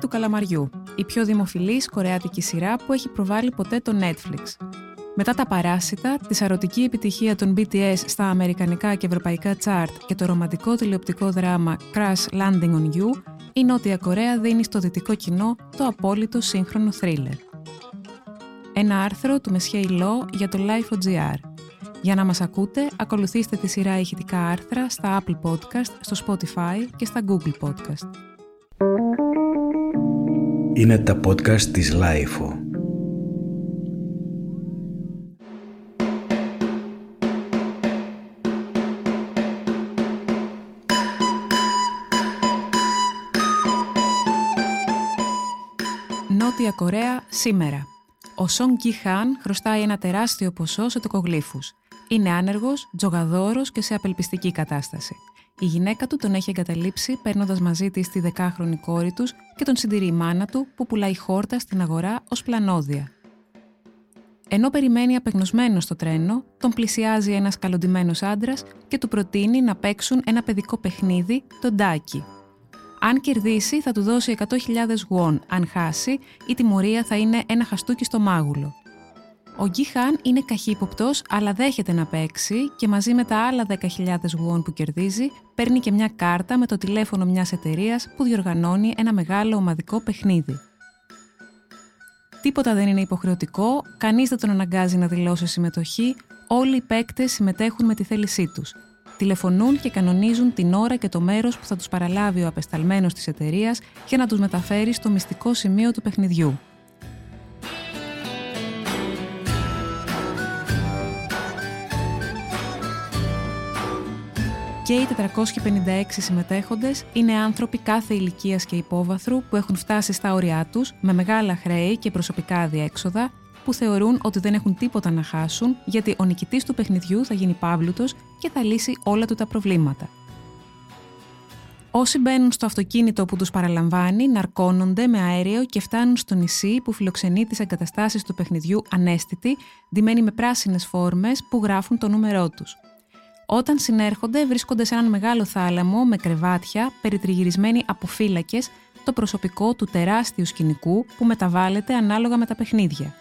του καλαμαριού, η πιο δημοφιλής κορεάτικη σειρά που έχει προβάλει ποτέ το Netflix. Μετά τα παράσιτα, τη σαρωτική επιτυχία των BTS στα αμερικανικά και ευρωπαϊκά chart και το ρομαντικό τηλεοπτικό δράμα Crash Landing on You, η Νότια Κορέα δίνει στο δυτικό κοινό το απόλυτο σύγχρονο θρίλερ. Ένα άρθρο του Μεσχέη Λό για το Life.gr. Για να μας ακούτε, ακολουθήστε τη σειρά ηχητικά άρθρα στα Apple Podcast, στο Spotify και στα Google Podcast. Είναι τα podcast της Lifeo. Νότια Κορέα σήμερα. Ο Σον Κι Χάν χρωστάει ένα τεράστιο ποσό σε τοκογλύφους. Είναι άνεργος, τζογαδόρος και σε απελπιστική κατάσταση. Η γυναίκα του τον έχει εγκαταλείψει παίρνοντας μαζί της τη δεκάχρονη κόρη τους και τον συντηρεί η μάνα του που πουλάει χόρτα στην αγορά ως πλανόδια. Ενώ περιμένει απεγνωσμένος στο τρένο, τον πλησιάζει ένας καλοντημένος άντρας και του προτείνει να παίξουν ένα παιδικό παιχνίδι, το ντάκι. Αν κερδίσει, θα του δώσει 100.000 γουόν. Αν χάσει, η τιμωρία θα είναι ένα χαστούκι στο μάγουλο. Ο Γκί Χάν είναι καχύποπτος, αλλά δέχεται να παίξει και μαζί με τα άλλα 10.000 γουόν που κερδίζει, παίρνει και μια κάρτα με το τηλέφωνο μιας εταιρείας που διοργανώνει ένα μεγάλο ομαδικό παιχνίδι. Τίποτα δεν είναι υποχρεωτικό, κανείς δεν τον αναγκάζει να δηλώσει συμμετοχή, όλοι οι παίκτες συμμετέχουν με τη θέλησή τους. Τηλεφωνούν και κανονίζουν την ώρα και το μέρος που θα τους παραλάβει ο απεσταλμένος της εταιρείας για να τους μεταφέρει στο μυστικό σημείο του παιχνιδιού. Και οι 456 συμμετέχοντες είναι άνθρωποι κάθε ηλικίας και υπόβαθρου που έχουν φτάσει στα όρια τους με μεγάλα χρέη και προσωπικά αδιέξοδα που θεωρούν ότι δεν έχουν τίποτα να χάσουν γιατί ο νικητής του παιχνιδιού θα γίνει παύλουτος και θα λύσει όλα του τα προβλήματα. Όσοι μπαίνουν στο αυτοκίνητο που τους παραλαμβάνει, ναρκώνονται με αέριο και φτάνουν στο νησί που φιλοξενεί τις εγκαταστάσεις του παιχνιδιού ανέστητοι, ντυμένοι με πράσινες φόρμες που γράφουν το νούμερό τους. Όταν συνέρχονται, βρίσκονται σε έναν μεγάλο θάλαμο με κρεβάτια, περιτριγυρισμένοι από φύλακες, το προσωπικό του τεράστιου σκηνικού που μεταβάλλεται ανάλογα με τα παιχνίδια.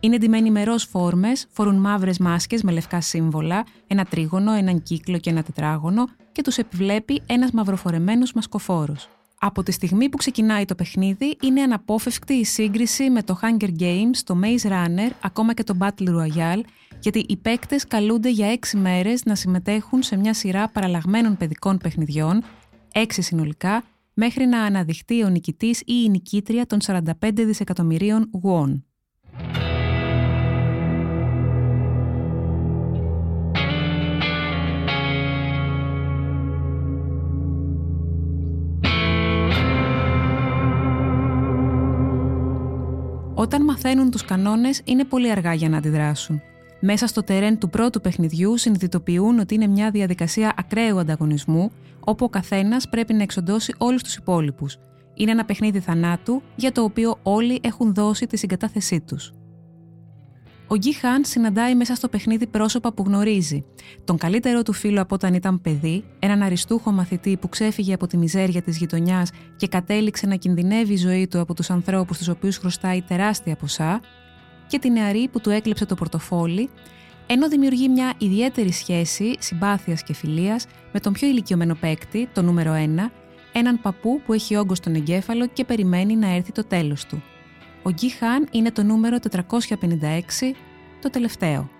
Είναι ντυμένοι με ροζ φόρμες, φορούν μαύρες μάσκες με λευκά σύμβολα, ένα τρίγωνο, έναν κύκλο και ένα τετράγωνο και τους επιβλέπει ένας μαυροφορεμένος μασκοφόρος. Από τη στιγμή που ξεκινάει το παιχνίδι, είναι αναπόφευκτη η σύγκριση με το Hunger Games, το Maze Runner, ακόμα και το Battle Royale, γιατί οι παίκτες καλούνται για έξι μέρες να συμμετέχουν σε μια σειρά παραλλαγμένων παιδικών παιχνιδιών, έξι συνολικά, μέχρι να αναδειχτεί ο νικητής ή η νικήτρια των 45 δισεκατομμυρίων γουόν. Όταν μαθαίνουν τους κανόνες είναι πολύ αργά για να αντιδράσουν. Μέσα στο τερέν του πρώτου παιχνιδιού συνειδητοποιούν ότι είναι μια διαδικασία ακραίου ανταγωνισμού, όπου ο καθένας πρέπει να εξοντώσει όλους τους υπόλοιπους. Είναι ένα παιχνίδι θανάτου για το οποίο όλοι έχουν δώσει τη συγκατάθεσή τους. Ο Γκί Χάν συναντάει μέσα στο παιχνίδι πρόσωπα που γνωρίζει. Τον καλύτερό του φίλο από όταν ήταν παιδί, έναν αριστούχο μαθητή που ξέφυγε από τη μιζέρια της γειτονιάς και κατέληξε να κινδυνεύει η ζωή του από τους ανθρώπους τους οποίους χρωστάει τεράστια ποσά, και τη νεαρή που του έκλεψε το πορτοφόλι, ενώ δημιουργεί μια ιδιαίτερη σχέση συμπάθειας και φιλίας με τον πιο ηλικιωμένο παίκτη, το νούμερο 1, έναν παππού που έχει όγκο στον εγκέφαλο και περιμένει να έρθει το τέλος του. Ο Γκί Χάν είναι το νούμερο 456, το τελευταίο.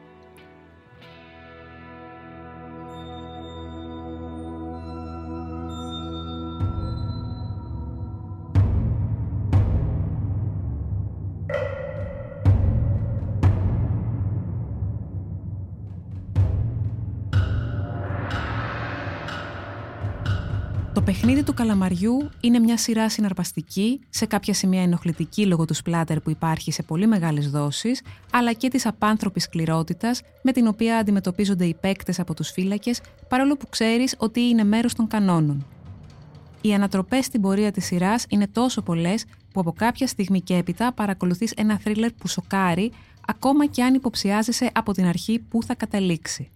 Το παιχνίδι του καλαμαριού είναι μια σειρά συναρπαστική, σε κάποια σημεία ενοχλητική λόγω του σπλάτερ που υπάρχει σε πολύ μεγάλες δόσεις, αλλά και της απάνθρωπης σκληρότητας με την οποία αντιμετωπίζονται οι παίκτες από τους φύλακες, παρόλο που ξέρεις ότι είναι μέρος των κανόνων. Οι ανατροπές στην πορεία της σειράς είναι τόσο πολλές που από κάποια στιγμή και έπειτα παρακολουθείς ένα θρίλερ που σοκάρει, ακόμα και αν υποψιάζεσαι από την αρχή που θα καταλήξει.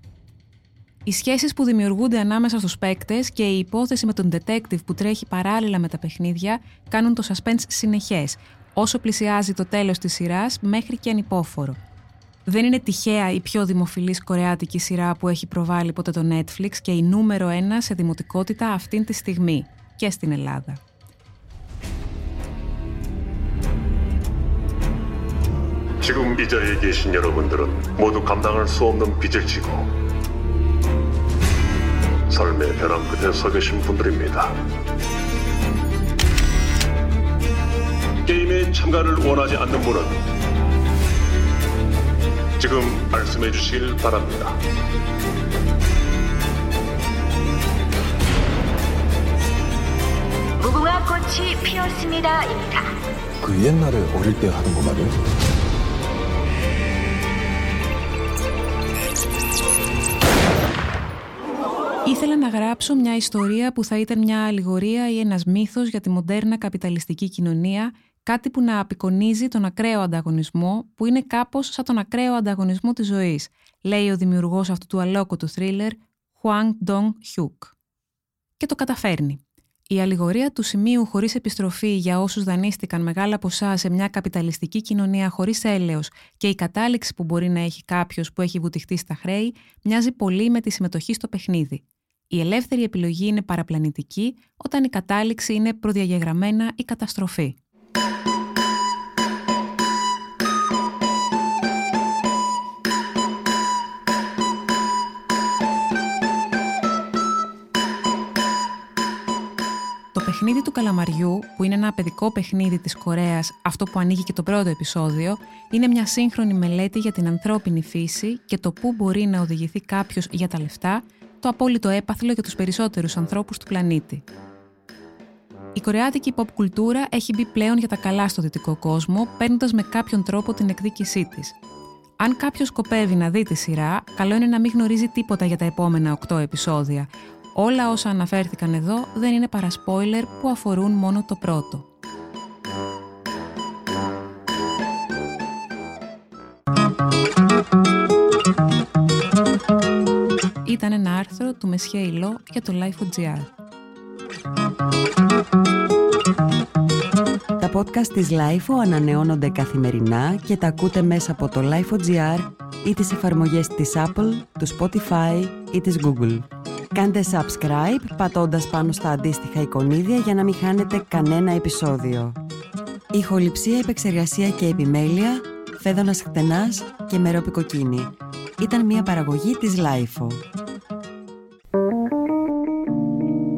Οι σχέσεις που δημιουργούνται ανάμεσα στους παίκτες και η υπόθεση με τον detective που τρέχει παράλληλα με τα παιχνίδια κάνουν το suspense συνεχές, όσο πλησιάζει το τέλος της σειράς μέχρι και ανυπόφορο. Δεν είναι τυχαία η πιο δημοφιλής κορεάτικη σειρά που έχει προβάλει ποτέ το Netflix και η νούμερο ένα σε δημοτικότητα αυτήν τη στιγμή και στην Ελλάδα. 지금 이 자리에 계신 여러분들은 모두 감당할 수 없는 빚을 지고 삶의 벼랑 끝에 서 계신 분들입니다. 게임에 참가를 원하지 않는 분은 지금 말씀해 주시길 바랍니다. 무궁화 꽃이 피었습니다입니다. 그 옛날에 어릴 때 하던 거 말이야? Ήθελα να γράψω μια ιστορία που θα ήταν μια αλληγορία ή ένας μύθος για τη μοντέρνα καπιταλιστική κοινωνία, κάτι που να απεικονίζει τον ακραίο ανταγωνισμό, που είναι κάπως σαν τον ακραίο ανταγωνισμό της ζωής, λέει ο δημιουργός αυτού του αλόκοτου θρίλερ, Huang Dong-hyuk. Και το καταφέρνει. Η αλληγορία του σημείου χωρίς επιστροφή για όσους δανείστηκαν μεγάλα ποσά σε μια καπιταλιστική κοινωνία χωρίς έλεος και η κατάληξη που μπορεί να έχει κάποιος που έχει βουτυχτεί στα χρέη μοιάζει πολύ με τη συμμετοχή στο παιχνίδι. Η ελεύθερη επιλογή είναι παραπλανητική όταν η κατάληξη είναι προδιαγεγραμμένα η καταστροφή. Το παιχνίδι του καλαμαριού, που είναι ένα παιδικό παιχνίδι της Κορέας, αυτό που ανοίγει και το πρώτο επεισόδιο, είναι μια σύγχρονη μελέτη για την ανθρώπινη φύση και το πού μπορεί να οδηγηθεί κάποιος για τα λεφτά το απόλυτο έπαθλο για τους περισσότερους ανθρώπους του πλανήτη. Η κορεάτικη pop κουλτούρα έχει μπει πλέον για τα καλά στο δυτικό κόσμο, παίρνοντας με κάποιον τρόπο την εκδίκησή της. Αν κάποιος σκοπεύει να δει τη σειρά, καλό είναι να μην γνωρίζει τίποτα για τα επόμενα 8 επεισόδια. Όλα όσα αναφέρθηκαν εδώ δεν είναι παρά spoiler που αφορούν μόνο το πρώτο. Ήταν ένα άρθρο του Μεσχέ Ιλό για το Life.gr. Τα podcast της Life ανανεώνονται καθημερινά και τα ακούτε μέσα από το Life.gr ή τις εφαρμογές της Apple, του Spotify ή της Google. Κάντε subscribe πατώντας πάνω στα αντίστοιχα εικονίδια για να μην χάνετε κανένα επεισόδιο. Ηχοληψία, επεξεργασία και επιμέλεια, φέδωνας χτενάς και μερόπικοκίνη. Ήταν μια παραγωγή της Lifeo.